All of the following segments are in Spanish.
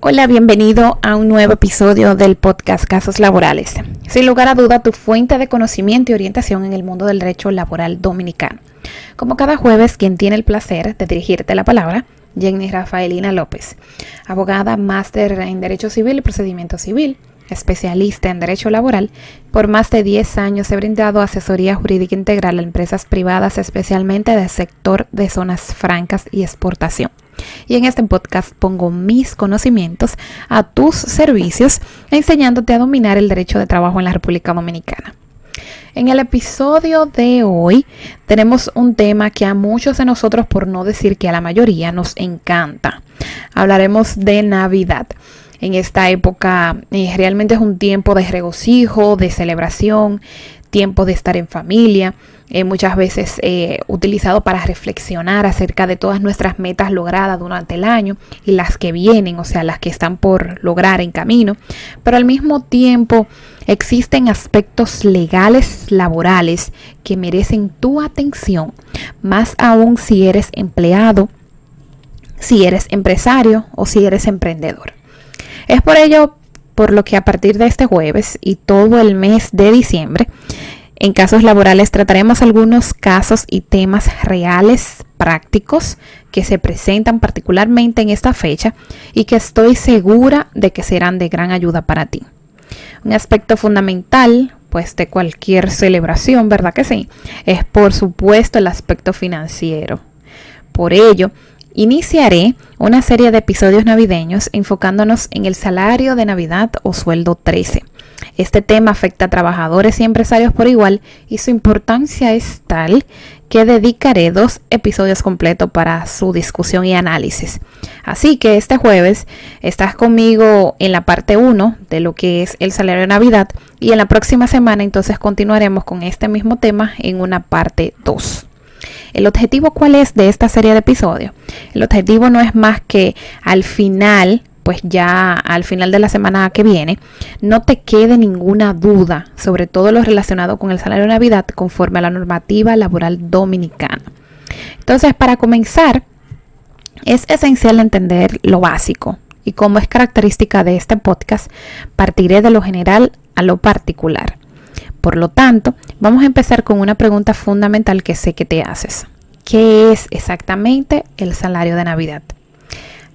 Hola, bienvenido a un nuevo episodio del podcast Casos Laborales. Sin lugar a duda, tu fuente de conocimiento y orientación en el mundo del derecho laboral dominicano. Como cada jueves, quien tiene el placer de dirigirte la palabra, Jenny Rafaelina López, abogada máster en Derecho Civil y Procedimiento Civil, especialista en Derecho Laboral. Por más de 10 años he brindado asesoría jurídica integral a empresas privadas, especialmente del sector de zonas francas y exportación y en este podcast pongo mis conocimientos a tus servicios, enseñándote a dominar el derecho de trabajo en la República Dominicana. En el episodio de hoy tenemos un tema que a muchos de nosotros, por no decir que a la mayoría, nos encanta. Hablaremos de Navidad. En esta época eh, realmente es un tiempo de regocijo, de celebración, tiempo de estar en familia, eh, muchas veces eh, utilizado para reflexionar acerca de todas nuestras metas logradas durante el año y las que vienen, o sea, las que están por lograr en camino, pero al mismo tiempo existen aspectos legales laborales que merecen tu atención, más aún si eres empleado, si eres empresario o si eres emprendedor. Es por ello por lo que a partir de este jueves y todo el mes de diciembre, en casos laborales trataremos algunos casos y temas reales, prácticos, que se presentan particularmente en esta fecha y que estoy segura de que serán de gran ayuda para ti. Un aspecto fundamental, pues de cualquier celebración, ¿verdad que sí? Es por supuesto el aspecto financiero. Por ello, iniciaré una serie de episodios navideños enfocándonos en el salario de Navidad o sueldo 13 este tema afecta a trabajadores y empresarios por igual y su importancia es tal que dedicaré dos episodios completos para su discusión y análisis. Así que este jueves estás conmigo en la parte 1 de lo que es el salario de Navidad y en la próxima semana entonces continuaremos con este mismo tema en una parte 2. ¿El objetivo cuál es de esta serie de episodios? El objetivo no es más que al final pues ya al final de la semana que viene, no te quede ninguna duda sobre todo lo relacionado con el salario de Navidad conforme a la normativa laboral dominicana. Entonces, para comenzar, es esencial entender lo básico y como es característica de este podcast, partiré de lo general a lo particular. Por lo tanto, vamos a empezar con una pregunta fundamental que sé que te haces. ¿Qué es exactamente el salario de Navidad?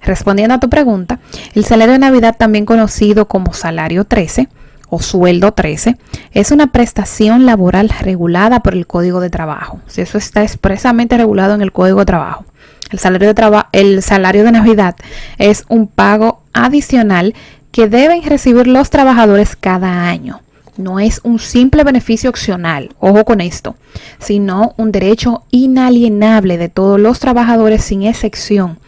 Respondiendo a tu pregunta, el salario de Navidad, también conocido como salario 13 o sueldo 13, es una prestación laboral regulada por el Código de Trabajo. Si eso está expresamente regulado en el Código de Trabajo. El salario de, el salario de Navidad es un pago adicional que deben recibir los trabajadores cada año. No es un simple beneficio opcional, ojo con esto, sino un derecho inalienable de todos los trabajadores sin excepción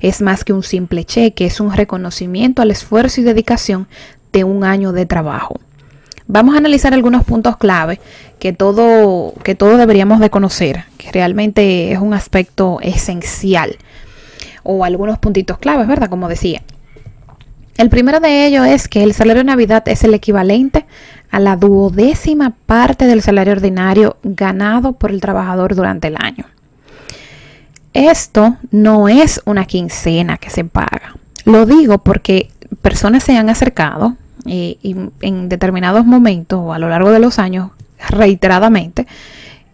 es más que un simple cheque, es un reconocimiento al esfuerzo y dedicación de un año de trabajo. Vamos a analizar algunos puntos clave que todo, que todos deberíamos de conocer, que realmente es un aspecto esencial. O algunos puntitos claves, ¿verdad? Como decía. El primero de ellos es que el salario de Navidad es el equivalente a la duodécima parte del salario ordinario ganado por el trabajador durante el año. Esto no es una quincena que se paga. Lo digo porque personas se han acercado en determinados momentos o a lo largo de los años reiteradamente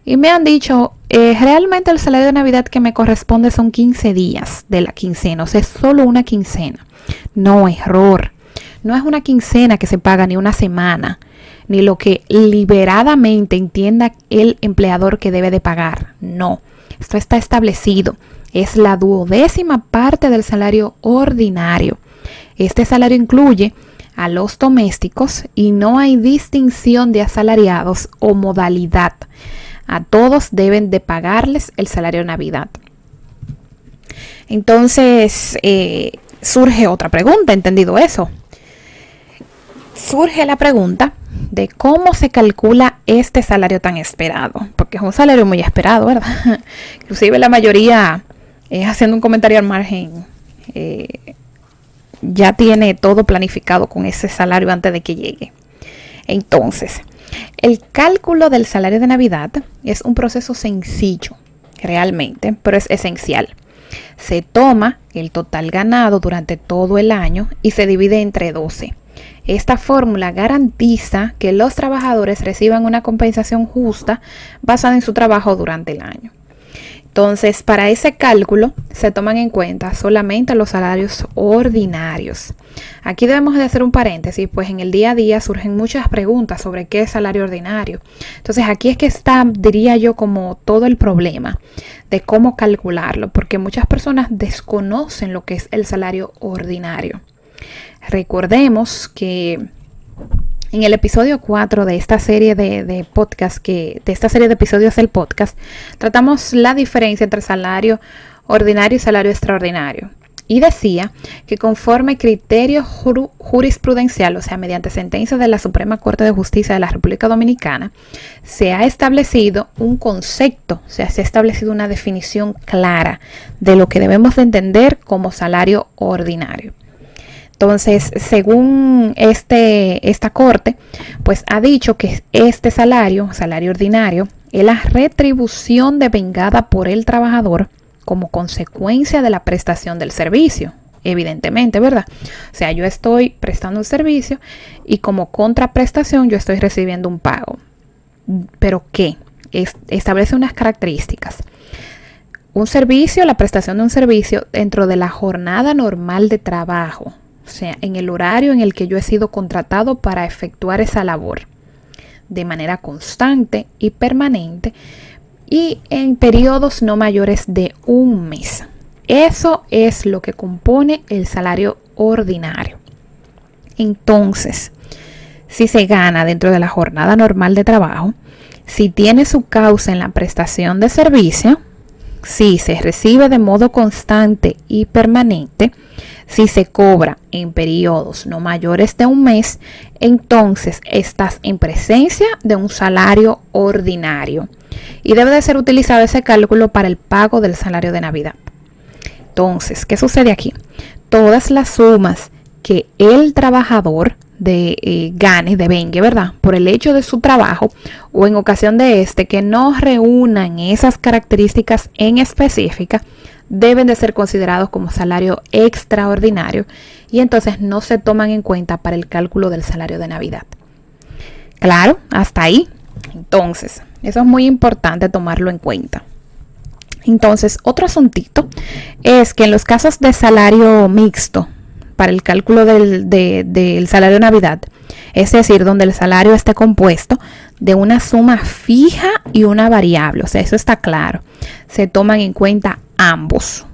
y me han dicho, eh, realmente el salario de Navidad que me corresponde son 15 días de la quincena, o sea, es solo una quincena. No, error. No es una quincena que se paga ni una semana, ni lo que liberadamente entienda el empleador que debe de pagar. No. Esto está establecido. Es la duodécima parte del salario ordinario. Este salario incluye a los domésticos y no hay distinción de asalariados o modalidad. A todos deben de pagarles el salario de Navidad. Entonces, eh, surge otra pregunta, entendido eso. Surge la pregunta, de cómo se calcula este salario tan esperado, porque es un salario muy esperado, ¿verdad? Inclusive la mayoría, es haciendo un comentario al margen, eh, ya tiene todo planificado con ese salario antes de que llegue. Entonces, el cálculo del salario de Navidad es un proceso sencillo, realmente, pero es esencial. Se toma el total ganado durante todo el año y se divide entre 12. Esta fórmula garantiza que los trabajadores reciban una compensación justa basada en su trabajo durante el año. Entonces, para ese cálculo se toman en cuenta solamente los salarios ordinarios. Aquí debemos de hacer un paréntesis, pues en el día a día surgen muchas preguntas sobre qué es salario ordinario. Entonces, aquí es que está, diría yo, como todo el problema de cómo calcularlo, porque muchas personas desconocen lo que es el salario ordinario. Recordemos que en el episodio 4 de esta serie de, podcast, que, de esta serie de episodios del podcast, tratamos la diferencia entre salario ordinario y salario extraordinario. Y decía que conforme criterio jurisprudencial, o sea, mediante sentencia de la Suprema Corte de Justicia de la República Dominicana, se ha establecido un concepto, o sea, se ha establecido una definición clara de lo que debemos de entender como salario ordinario. Entonces, según este, esta corte, pues ha dicho que este salario, salario ordinario, es la retribución devengada por el trabajador como consecuencia de la prestación del servicio, evidentemente, ¿verdad? O sea, yo estoy prestando un servicio y como contraprestación yo estoy recibiendo un pago. ¿Pero qué? establece unas características. Un servicio, la prestación de un servicio dentro de la jornada normal de trabajo, o sea, en el horario en el que yo he sido contratado para efectuar esa labor, de manera constante y permanente, y en periodos no mayores de un mes. Eso es lo que compone el salario ordinario. Entonces, si se gana dentro de la jornada normal de trabajo, si tiene su causa en la prestación de servicio, si se recibe de modo constante y permanente, si se cobra en periodos no mayores de un mes, entonces estás en presencia de un salario ordinario y debe de ser utilizado ese cálculo para el pago del salario de Navidad. Entonces, ¿qué sucede aquí? Todas las sumas que el trabajador de eh, gane, de vengue, ¿verdad? Por el hecho de su trabajo o en ocasión de este que no reúnan esas características en específica, deben de ser considerados como salario extraordinario y entonces no se toman en cuenta para el cálculo del salario de Navidad. Claro, hasta ahí. Entonces, eso es muy importante tomarlo en cuenta. Entonces, otro asuntito es que en los casos de salario mixto, para el cálculo del, del, salario de Navidad, es decir, donde el salario esté compuesto de una suma fija y una variable, o sea, eso está claro, se toman en cuenta ambos.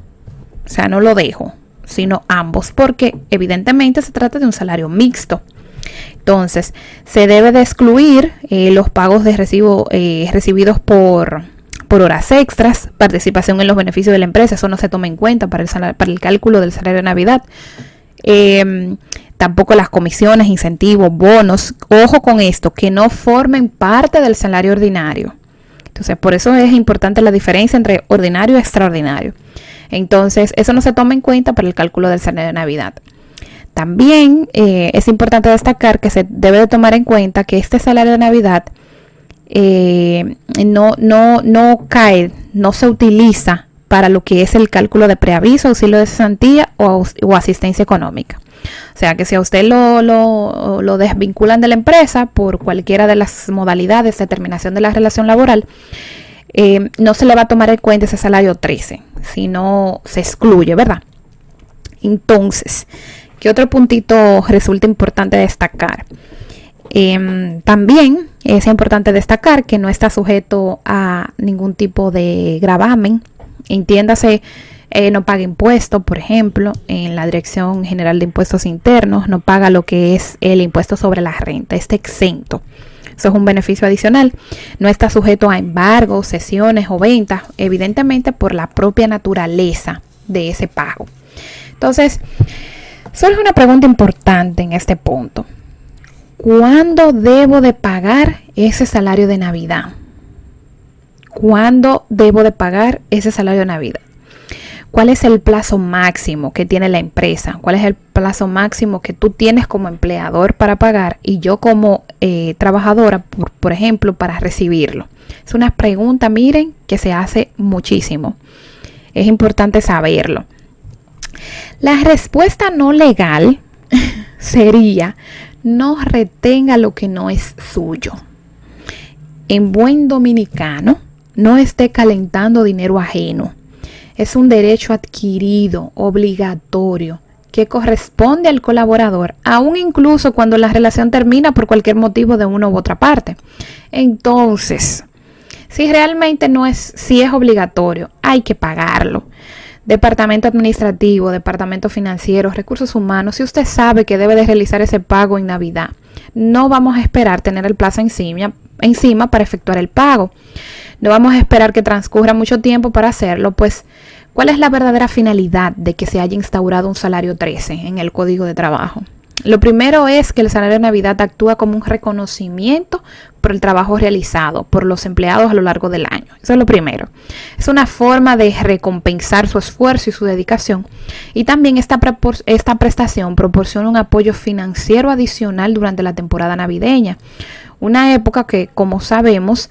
O sea, no lo dejo, sino ambos, porque evidentemente se trata de un salario mixto. Entonces, se debe de excluir eh, los pagos de recibo eh, recibidos por, por horas extras, participación en los beneficios de la empresa, eso no se toma en cuenta para el, para el cálculo del salario de Navidad. Em, tampoco las comisiones, incentivos, bonos, ojo con esto, que no formen parte del salario ordinario. Entonces, por eso es importante la diferencia entre ordinario y extraordinario. Entonces, eso no se toma en cuenta para el cálculo del salario de Navidad. También eh, es importante destacar que se debe de tomar en cuenta que este salario de Navidad eh, no, no, no cae, no se utiliza para lo que es el cálculo de preaviso, auxilio de cesantía o, o asistencia económica. O sea que si a usted lo, lo, desvinculan de la empresa por cualquiera de las modalidades de terminación de la relación laboral, eh, no se le va a tomar en cuenta ese salario 13, sino se excluye, ¿verdad? Entonces, ¿qué otro puntito resulta importante destacar? Em, también es importante destacar que no está sujeto a ningún tipo de gravamen. Entiéndase eh, no paga impuestos, por ejemplo, en la Dirección General de Impuestos Internos, no paga lo que es el impuesto sobre la renta, está exento. Eso es un beneficio adicional. No está sujeto a embargos, sesiones o ventas, evidentemente por la propia naturaleza de ese pago. Entonces, surge una pregunta importante en este punto. ¿Cuándo debo de pagar ese salario de Navidad? ¿Cuándo debo de pagar ese salario de Navidad? ¿Cuál es el plazo máximo que tiene la empresa? ¿Cuál es el plazo máximo que tú tienes como empleador para pagar y yo como eh, trabajadora, por, por ejemplo, para recibirlo? Es una pregunta, miren, que se hace muchísimo. es importante saberlo. La respuesta no legal sería no retenga lo que no es suyo. En buen dominicano, no esté calentando dinero ajeno. Es un derecho adquirido, obligatorio, que corresponde al colaborador, aun incluso cuando la relación termina por cualquier motivo de una u otra parte. Entonces, si realmente no es, si es obligatorio, hay que pagarlo departamento administrativo, departamento financiero, recursos humanos, si usted sabe que debe de realizar ese pago en Navidad, no vamos a esperar tener el plazo encima, encima para efectuar el pago. No vamos a esperar que transcurra mucho tiempo para hacerlo, pues ¿cuál es la verdadera finalidad de que se haya instaurado un salario 13 en el código de trabajo? Lo primero es que el salario de Navidad actúa como un reconocimiento por el trabajo realizado por los empleados a lo largo del año. Eso es lo primero. Es una forma de recompensar su esfuerzo y su dedicación. Y también esta, esta prestación proporciona un apoyo financiero adicional durante la temporada navideña. Una época que, como sabemos,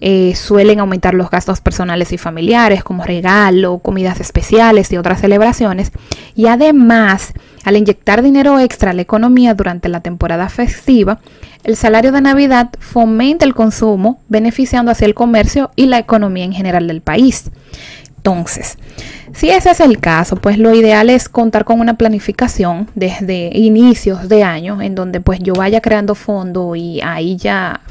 eh, suelen aumentar los gastos personales y familiares como regalo, comidas especiales y otras celebraciones. Y además, al inyectar dinero extra a la economía durante la temporada festiva, el salario de Navidad fomenta el consumo, beneficiando hacia el comercio y la economía en general del país. Entonces, si ese es el caso, pues lo ideal es contar con una planificación desde inicios de año en donde pues yo vaya creando fondo y ahí ya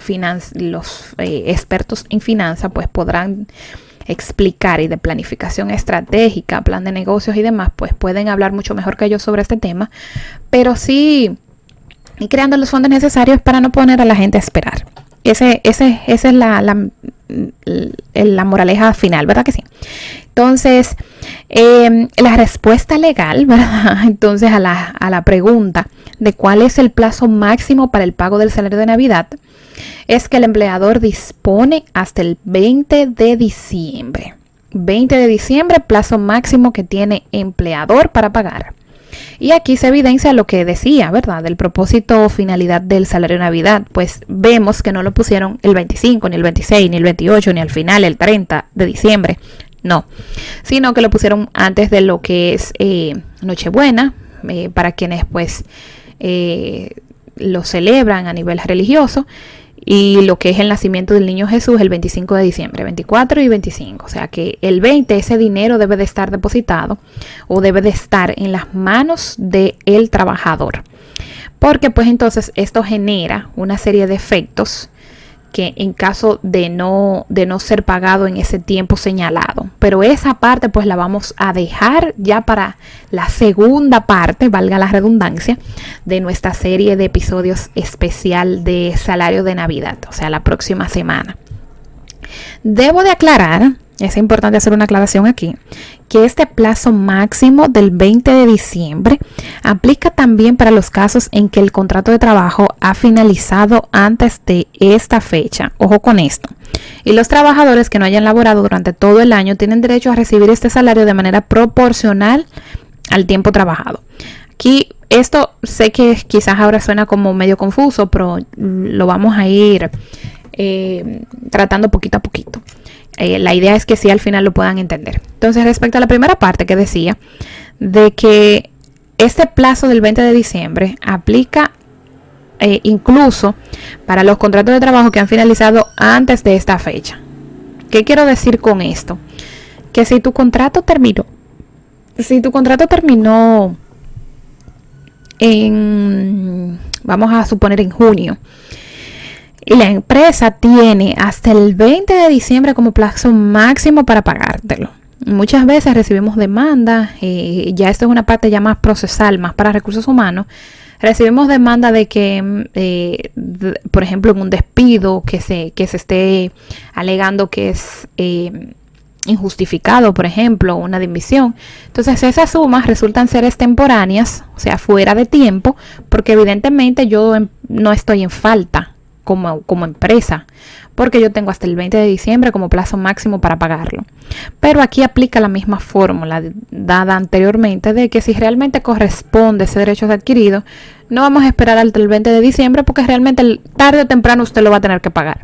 los eh, expertos en finanzas pues podrán explicar y de planificación estratégica, plan de negocios y demás, pues pueden hablar mucho mejor que yo sobre este tema, pero sí y creando los fondos necesarios para no poner a la gente a esperar. Ese, ese, esa es la, moraleja final, ¿verdad que sí? Entonces, em, la respuesta legal, ¿verdad? Entonces, a la, a la pregunta de cuál es el plazo máximo para el pago del salario de Navidad, es que el empleador dispone hasta el 20 de diciembre. 20 de diciembre, plazo máximo que tiene empleador para pagar. Y aquí se evidencia lo que decía, ¿verdad? Del propósito o finalidad del salario de Navidad. Pues vemos que no lo pusieron el 25, ni el 26, ni el 28, ni al final, el 30 de diciembre. No, sino que lo pusieron antes de lo que es eh, Nochebuena, eh, para quienes pues eh, lo celebran a nivel religioso y lo que es el nacimiento del niño Jesús el 25 de diciembre, 24 y 25. O sea que el 20 ese dinero debe de estar depositado o debe de estar en las manos del el trabajador. Porque pues entonces esto genera una serie de efectos que en caso de no, de no ser pagado en ese tiempo señalado. Pero esa parte pues la vamos a dejar ya para la segunda parte, valga la redundancia, de nuestra serie de episodios especial de salario de Navidad, o sea, la próxima semana. Debo de aclarar es importante hacer una aclaración aquí, que este plazo máximo del 20 de diciembre aplica también para los casos en que el contrato de trabajo ha finalizado antes de esta fecha. Ojo con esto. Y los trabajadores que no hayan laborado durante todo el año tienen derecho a recibir este salario de manera proporcional al tiempo trabajado. Aquí esto sé que quizás ahora suena como medio confuso, pero lo vamos a ir eh, tratando poquito a poquito. Eh, la idea es que sí al final lo puedan entender. Entonces, respecto a la primera parte que decía, de que este plazo del 20 de diciembre aplica eh, incluso para los contratos de trabajo que han finalizado antes de esta fecha. ¿Qué quiero decir con esto? Que si tu contrato terminó, si tu contrato terminó en, vamos a suponer en junio, y la empresa tiene hasta el 20 de diciembre como plazo máximo para pagártelo. Muchas veces recibimos demandas, eh, ya esto es una parte ya más procesal, más para recursos humanos. Recibimos demanda de que, eh, por ejemplo, en un despido que se, que se esté alegando que es eh, injustificado, por ejemplo, una dimisión. Entonces esas sumas resultan ser extemporáneas, o sea, fuera de tiempo, porque evidentemente yo no estoy en falta como, como empresa, porque yo tengo hasta el 20 de diciembre como plazo máximo para pagarlo. Pero aquí aplica la misma fórmula dada anteriormente de que si realmente corresponde ese derecho adquirido, no vamos a esperar hasta el 20 de diciembre porque realmente tarde o temprano usted lo va a tener que pagar.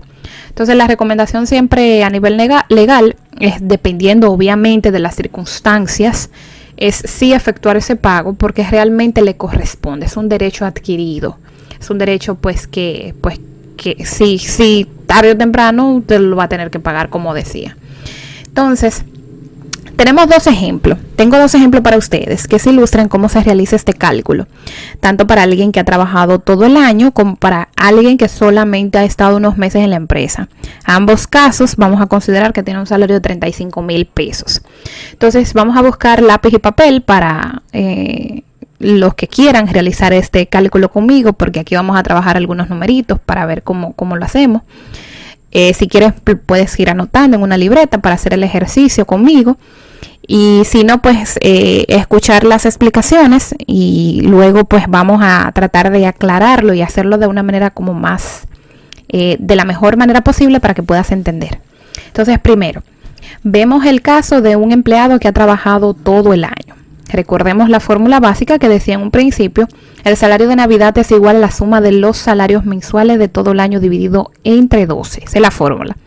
Entonces la recomendación siempre a nivel legal es dependiendo obviamente de las circunstancias es sí efectuar ese pago porque realmente le corresponde, es un derecho adquirido, es un derecho pues que pues que sí, sí, tarde o temprano usted lo va a tener que pagar como decía. Entonces, tenemos dos ejemplos. Tengo dos ejemplos para ustedes que se ilustran cómo se realiza este cálculo, tanto para alguien que ha trabajado todo el año como para alguien que solamente ha estado unos meses en la empresa. ambos casos vamos a considerar que tiene un salario de 35 mil pesos. Entonces vamos a buscar lápiz y papel para eh, los que quieran realizar este cálculo conmigo, porque aquí vamos a trabajar algunos numeritos para ver cómo, cómo lo hacemos. Eh, si quieres puedes ir anotando en una libreta para hacer el ejercicio conmigo. Y si no, pues eh, escuchar las explicaciones y luego pues vamos a tratar de aclararlo y hacerlo de una manera como más, eh, de la mejor manera posible para que puedas entender. Entonces, primero, vemos el caso de un empleado que ha trabajado todo el año. Recordemos la fórmula básica que decía en un principio, el salario de Navidad es igual a la suma de los salarios mensuales de todo el año dividido entre 12. Esa es la fórmula.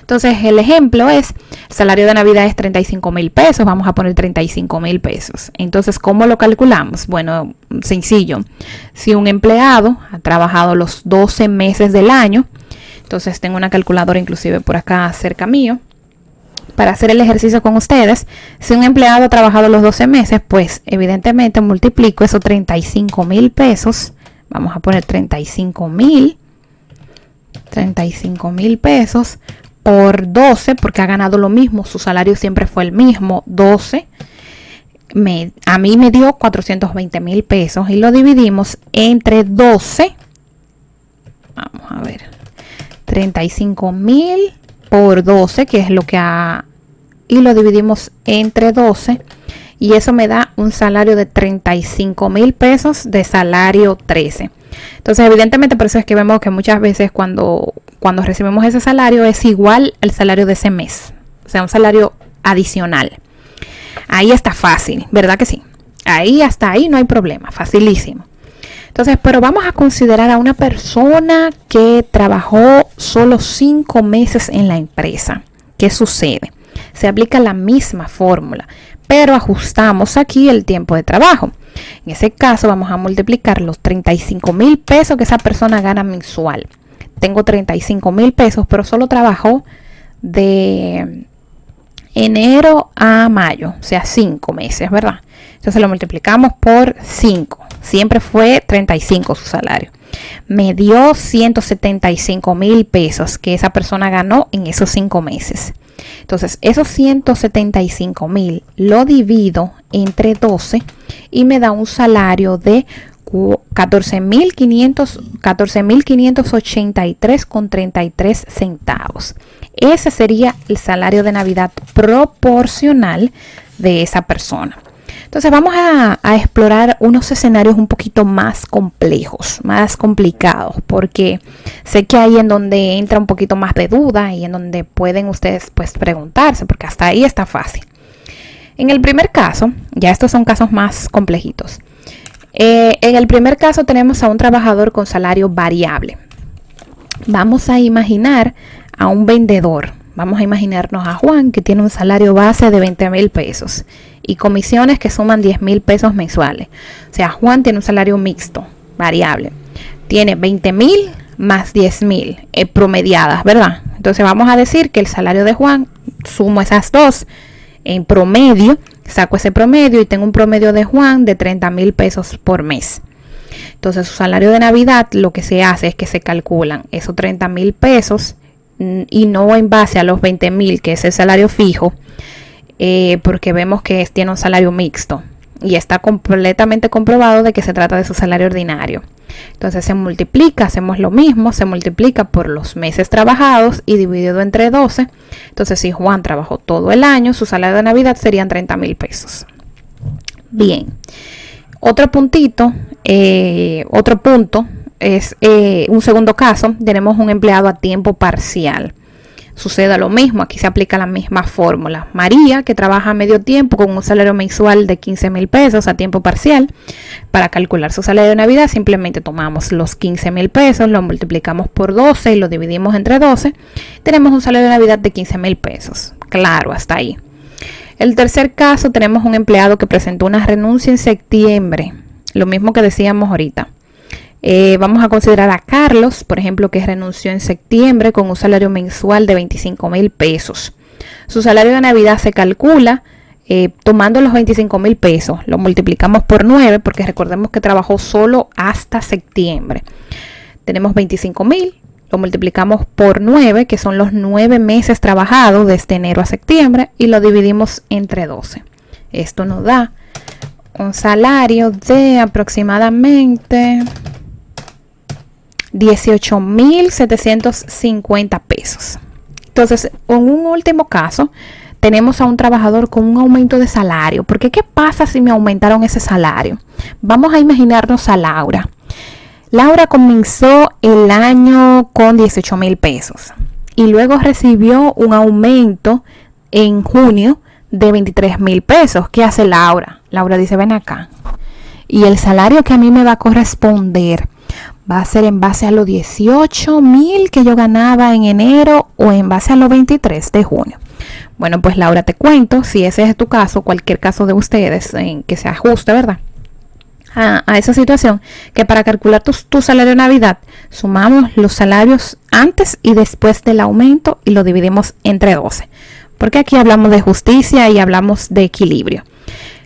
Entonces, el ejemplo es, el salario de Navidad es 35 mil pesos, vamos a poner 35 mil pesos. Entonces, ¿cómo lo calculamos? Bueno, sencillo. Si un empleado ha trabajado los 12 meses del año, entonces tengo una calculadora inclusive por acá cerca mío, para hacer el ejercicio con ustedes, si un empleado ha trabajado los 12 meses, pues evidentemente multiplico esos 35 mil pesos, vamos a poner 35 mil, 35 mil pesos por 12, porque ha ganado lo mismo, su salario siempre fue el mismo, 12. Me, a mí me dio 420 mil pesos y lo dividimos entre 12. Vamos a ver. 35 mil por 12, que es lo que ha... Y lo dividimos entre 12. Y eso me da un salario de 35 mil pesos de salario 13. Entonces, evidentemente, por eso es que vemos que muchas veces cuando cuando recibimos ese salario es igual al salario de ese mes, o sea, un salario adicional. Ahí está fácil, ¿verdad que sí? Ahí hasta ahí no hay problema, facilísimo. Entonces, pero vamos a considerar a una persona que trabajó solo cinco meses en la empresa. ¿Qué sucede? Se aplica la misma fórmula, pero ajustamos aquí el tiempo de trabajo. En ese caso vamos a multiplicar los 35 mil pesos que esa persona gana mensual tengo 35 mil pesos, pero solo trabajo de enero a mayo, o sea, 5 meses, ¿verdad? Entonces lo multiplicamos por 5. Siempre fue 35 su salario. Me dio 175 mil pesos que esa persona ganó en esos 5 meses. Entonces, esos 175 mil lo divido entre 12 y me da un salario de 14.583 con 33 centavos. Ese sería el salario de Navidad proporcional de esa persona. Entonces vamos a, explorar unos escenarios un poquito más complejos, más complicados, porque sé que ahí en donde entra un poquito más de duda y en donde pueden ustedes pues preguntarse, porque hasta ahí está fácil. En el primer caso, ya estos son casos más complejitos. Eh, en el primer caso tenemos a un trabajador con salario variable. Vamos a imaginar a un vendedor. Vamos a imaginarnos a Juan que tiene un salario base de 20 mil pesos y comisiones que suman 10 mil pesos mensuales. O sea, Juan tiene un salario mixto, variable. Tiene 20 mil más 10 mil eh, promediadas, ¿verdad? Entonces vamos a decir que el salario de Juan, sumo esas dos en promedio, saco ese promedio y tengo un promedio de Juan de 30 mil pesos por mes. Entonces su salario de Navidad lo que se hace es que se calculan esos 30 mil pesos y no en base a los 20 mil, que es el salario fijo, eh, porque vemos que tiene un salario mixto y está completamente comprobado de que se trata de su salario ordinario. Entonces se multiplica, hacemos lo mismo, se multiplica por los meses trabajados y dividido entre 12. Entonces si Juan trabajó todo el año, su salario de Navidad serían 30 mil pesos. Bien. Otro puntito, eh, otro punto es eh, un segundo caso, tenemos un empleado a tiempo parcial. suceda lo mismo. Aquí se aplica la misma fórmula. María, que trabaja a medio tiempo con un salario mensual de 15 mil pesos a tiempo parcial, para calcular su salario de Navidad simplemente tomamos los 15 mil pesos, lo multiplicamos por 12 y lo dividimos entre 12. Tenemos un salario de Navidad de 15 mil pesos. Claro, hasta ahí. El tercer caso, tenemos un empleado que presentó una renuncia en septiembre. Lo mismo que decíamos ahorita. Eh, vamos a considerar a Carlos, por ejemplo, que renunció en septiembre con un salario mensual de 25 mil pesos. Su salario de Navidad se calcula eh, tomando los 25 mil pesos, lo multiplicamos por 9 porque recordemos que trabajó solo hasta septiembre. Tenemos 25 mil, lo multiplicamos por 9, que son los 9 meses trabajados desde enero a septiembre, y lo dividimos entre 12. Esto nos da un salario de aproximadamente 18.750 pesos. Entonces, en un último caso, tenemos a un trabajador con un aumento de salario. Porque ¿qué pasa si me aumentaron ese salario? Vamos a imaginarnos a Laura. Laura comenzó el año con 18 mil pesos y luego recibió un aumento en junio de 23 mil pesos. ¿Qué hace Laura? Laura dice, ven acá. Y el salario que a mí me va a corresponder va a ser en base a los 18 mil que yo ganaba en enero o en base a los 23 de junio. Bueno, pues Laura, te cuento, si ese es tu caso, cualquier caso de ustedes en que se ajuste, ¿verdad? A, esa situación, que para calcular tu, tu salario de Navidad, sumamos los salarios antes y después del aumento y lo dividimos entre 12. Porque aquí hablamos de justicia y hablamos de equilibrio.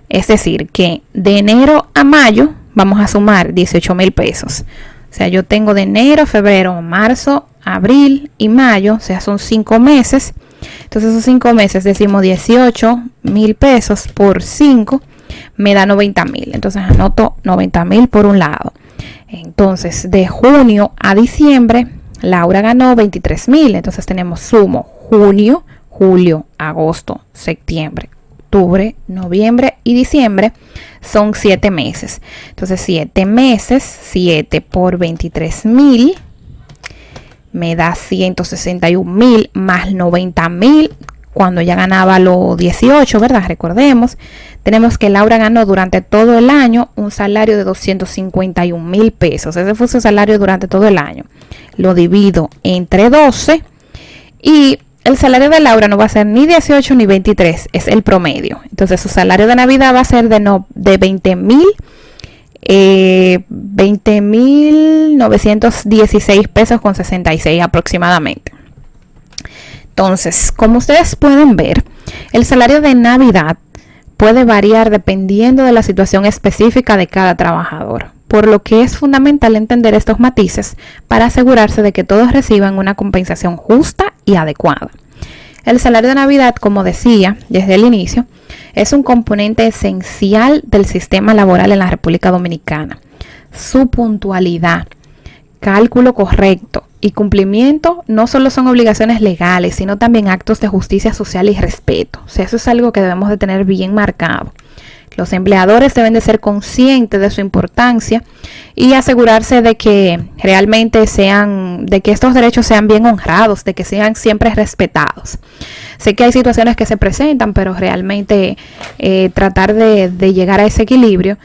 Es decir, que de enero a mayo vamos a sumar 18 mil pesos. O sea, yo tengo de enero, febrero, marzo, abril y mayo, o sea, son cinco meses. Entonces, esos cinco meses decimos 18 mil pesos por 5 me da 90 mil. Entonces, anoto 90 mil por un lado. Entonces, de junio a diciembre, Laura ganó 23 mil. Entonces, tenemos sumo junio, julio, agosto, septiembre, octubre, noviembre y diciembre son 7 meses. Entonces 7 meses, 7 por 23 mil, me da 161 mil más 90 mil cuando ya ganaba los 18, ¿verdad? Recordemos, tenemos que Laura ganó durante todo el año un salario de 251 mil pesos. Ese fue su salario durante todo el año. Lo divido entre 12 y el salario de Laura no va a ser ni 18 ni 23, es el promedio. Entonces su salario de Navidad va a ser de, no, de 20 mil. Eh, 20.916 pesos con 66 aproximadamente. Entonces, como ustedes pueden ver, el salario de Navidad puede variar dependiendo de la situación específica de cada trabajador por lo que es fundamental entender estos matices para asegurarse de que todos reciban una compensación justa y adecuada. El salario de Navidad, como decía desde el inicio, es un componente esencial del sistema laboral en la República Dominicana. Su puntualidad, cálculo correcto y cumplimiento no solo son obligaciones legales, sino también actos de justicia social y respeto. Eso es algo que debemos de tener bien marcado. Los empleadores deben de ser conscientes de su importancia y asegurarse de que realmente sean, de que estos derechos sean bien honrados, de que sean siempre respetados. Sé que hay situaciones que se presentan, pero realmente eh, tratar de, llegar a ese equilibrio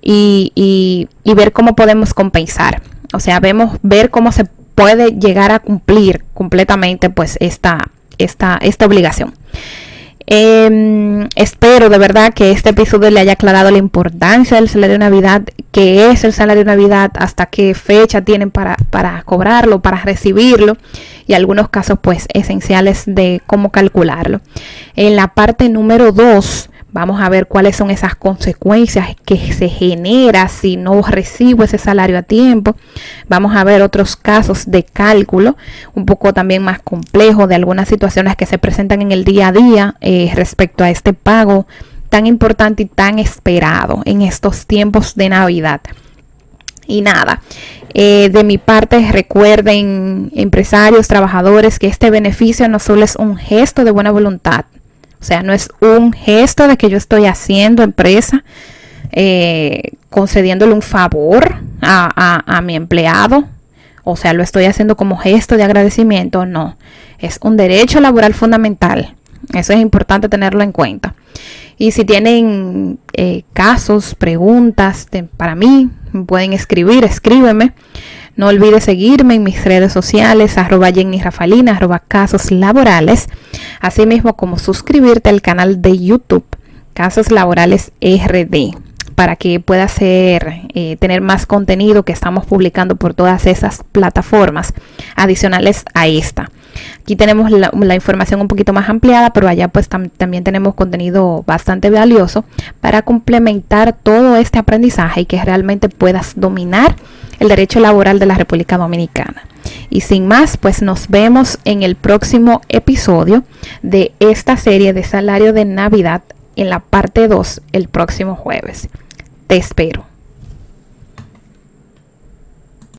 y, ver cómo podemos compensar. O sea, vemos, ver cómo se puede llegar a cumplir completamente pues esta, esta, esta obligación. Em, espero de verdad que este episodio le haya aclarado la importancia del salario de Navidad, qué es el salario de Navidad, hasta qué fecha tienen para, para cobrarlo, para recibirlo y algunos casos pues esenciales de cómo calcularlo. En la parte número 2 Vamos a ver cuáles son esas consecuencias que se genera si no recibo ese salario a tiempo. Vamos a ver otros casos de cálculo, un poco también más complejo de algunas situaciones que se presentan en el día a día eh, respecto a este pago tan importante y tan esperado en estos tiempos de Navidad. Y nada, eh, de mi parte recuerden empresarios, trabajadores, que este beneficio no solo es un gesto de buena voluntad, o sea, no es un gesto de que yo estoy haciendo empresa, eh, concediéndole un favor a, mi empleado. O sea, lo estoy haciendo como gesto de agradecimiento. No. Es un derecho laboral fundamental. Eso es importante tenerlo en cuenta. Y si tienen eh, casos, preguntas para mí, pueden escribir, escríbeme. No olvides seguirme en mis redes sociales, arroba Jenny Rafalina, arroba casos laborales, asimismo como suscribirte al canal de YouTube, Casos Laborales RD, para que puedas eh, tener más contenido que estamos publicando por todas esas plataformas adicionales a esta. Aquí tenemos la, información un poquito más ampliada, pero allá pues también tenemos contenido bastante valioso para complementar todo este aprendizaje y que realmente puedas dominar el derecho laboral de la República Dominicana. Y sin más, pues nos vemos en el próximo episodio de esta serie de salario de Navidad en la parte 2 el próximo jueves. Te espero.